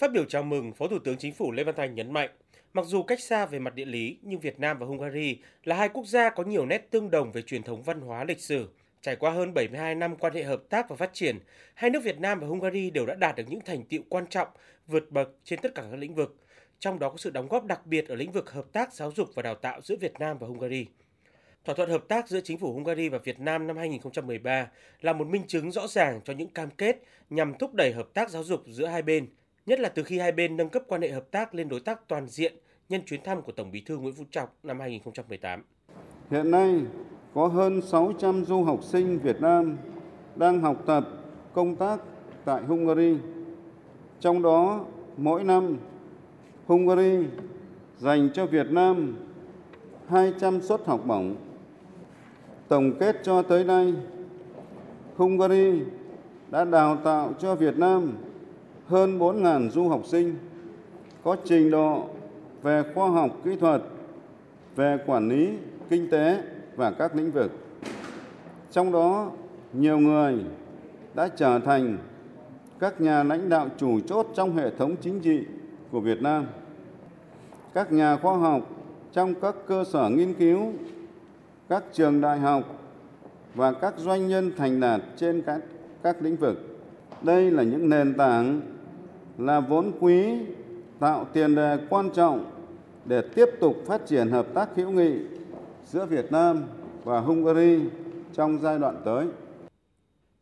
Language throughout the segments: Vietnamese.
Phát biểu chào mừng, Phó Thủ tướng Chính phủ Lê Văn Thành nhấn mạnh, mặc dù cách xa về mặt địa lý, nhưng Việt Nam và Hungary là hai quốc gia có nhiều nét tương đồng về truyền thống văn hóa lịch sử. Trải qua hơn 72 năm quan hệ hợp tác và phát triển, hai nước Việt Nam và Hungary đều đã đạt được những thành tiệu quan trọng, vượt bậc trên tất cả các lĩnh vực, trong đó có sự đóng góp đặc biệt ở lĩnh vực hợp tác giáo dục và đào tạo giữa Việt Nam và Hungary. Thỏa thuận hợp tác giữa chính phủ Hungary và Việt Nam năm 2013 là một minh chứng rõ ràng cho những cam kết nhằm thúc đẩy hợp tác giáo dục giữa hai bên, nhất là từ khi hai bên nâng cấp quan hệ hợp tác lên đối tác toàn diện nhân chuyến thăm của Tổng Bí thư Nguyễn Phú Trọng năm 2018. Hiện nay, có hơn 600 du học sinh Việt Nam đang học tập, công tác tại Hungary. Trong đó, mỗi năm, Hungary dành cho Việt Nam 200 suất học bổng. Tổng kết cho tới nay, Hungary đã đào tạo cho Việt Nam hơn 4.000 du học sinh có trình độ về khoa học kỹ thuật, về quản lý, kinh tế và các lĩnh vực. Trong đó, nhiều người đã trở thành các nhà lãnh đạo chủ chốt trong hệ thống chính trị của Việt Nam, các nhà khoa học trong các cơ sở nghiên cứu, các trường đại học và các doanh nhân thành đạt trên các, các lĩnh vực. Đây là những nền tảng, là vốn quý tạo tiền đề quan trọng để tiếp tục phát triển hợp tác hữu nghị giữa Việt Nam và Hungary trong giai đoạn tới.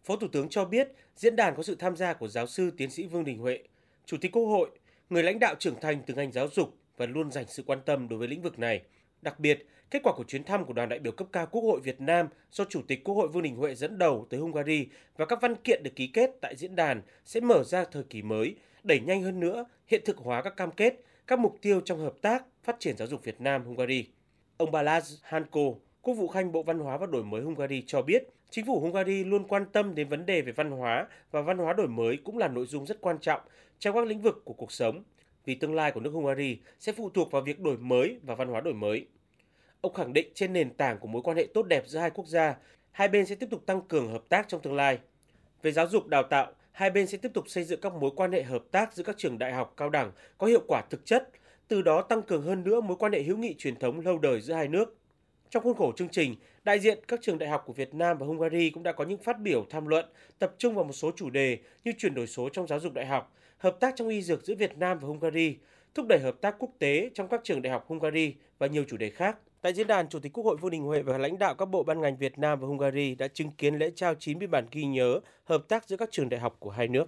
Phó Thủ tướng cho biết diễn đàn có sự tham gia của giáo sư tiến sĩ Vương Đình Huệ, Chủ tịch Quốc hội, người lãnh đạo trưởng thành từ ngành giáo dục và luôn dành sự quan tâm đối với lĩnh vực này. Đặc biệt, kết quả của chuyến thăm của đoàn đại biểu cấp cao Quốc hội Việt Nam do Chủ tịch Quốc hội Vương Đình Huệ dẫn đầu tới Hungary và các văn kiện được ký kết tại diễn đàn sẽ mở ra thời kỳ mới, đẩy nhanh hơn nữa hiện thực hóa các cam kết, các mục tiêu trong hợp tác phát triển giáo dục Việt Nam Hungary. Ông Balázs Hanko, Quốc vụ Khanh Bộ Văn hóa và Đổi mới Hungary cho biết, chính phủ Hungary luôn quan tâm đến vấn đề về văn hóa và văn hóa đổi mới cũng là nội dung rất quan trọng trong các lĩnh vực của cuộc sống, vì tương lai của nước Hungary sẽ phụ thuộc vào việc đổi mới và văn hóa đổi mới. Ông khẳng định trên nền tảng của mối quan hệ tốt đẹp giữa hai quốc gia, hai bên sẽ tiếp tục tăng cường hợp tác trong tương lai. Về giáo dục đào tạo, hai bên sẽ tiếp tục xây dựng các mối quan hệ hợp tác giữa các trường đại học cao đẳng có hiệu quả thực chất, từ đó tăng cường hơn nữa mối quan hệ hữu nghị truyền thống lâu đời giữa hai nước. Trong khuôn khổ chương trình, đại diện các trường đại học của Việt Nam và Hungary cũng đã có những phát biểu tham luận tập trung vào một số chủ đề như chuyển đổi số trong giáo dục đại học, hợp tác trong y dược giữa Việt Nam và Hungary, thúc đẩy hợp tác quốc tế trong các trường đại học Hungary và nhiều chủ đề khác. Tại diễn đàn, Chủ tịch Quốc hội Vương Đình Huệ và lãnh đạo các bộ ban ngành Việt Nam và Hungary đã chứng kiến lễ trao 9 biên bản ghi nhớ hợp tác giữa các trường đại học của hai nước.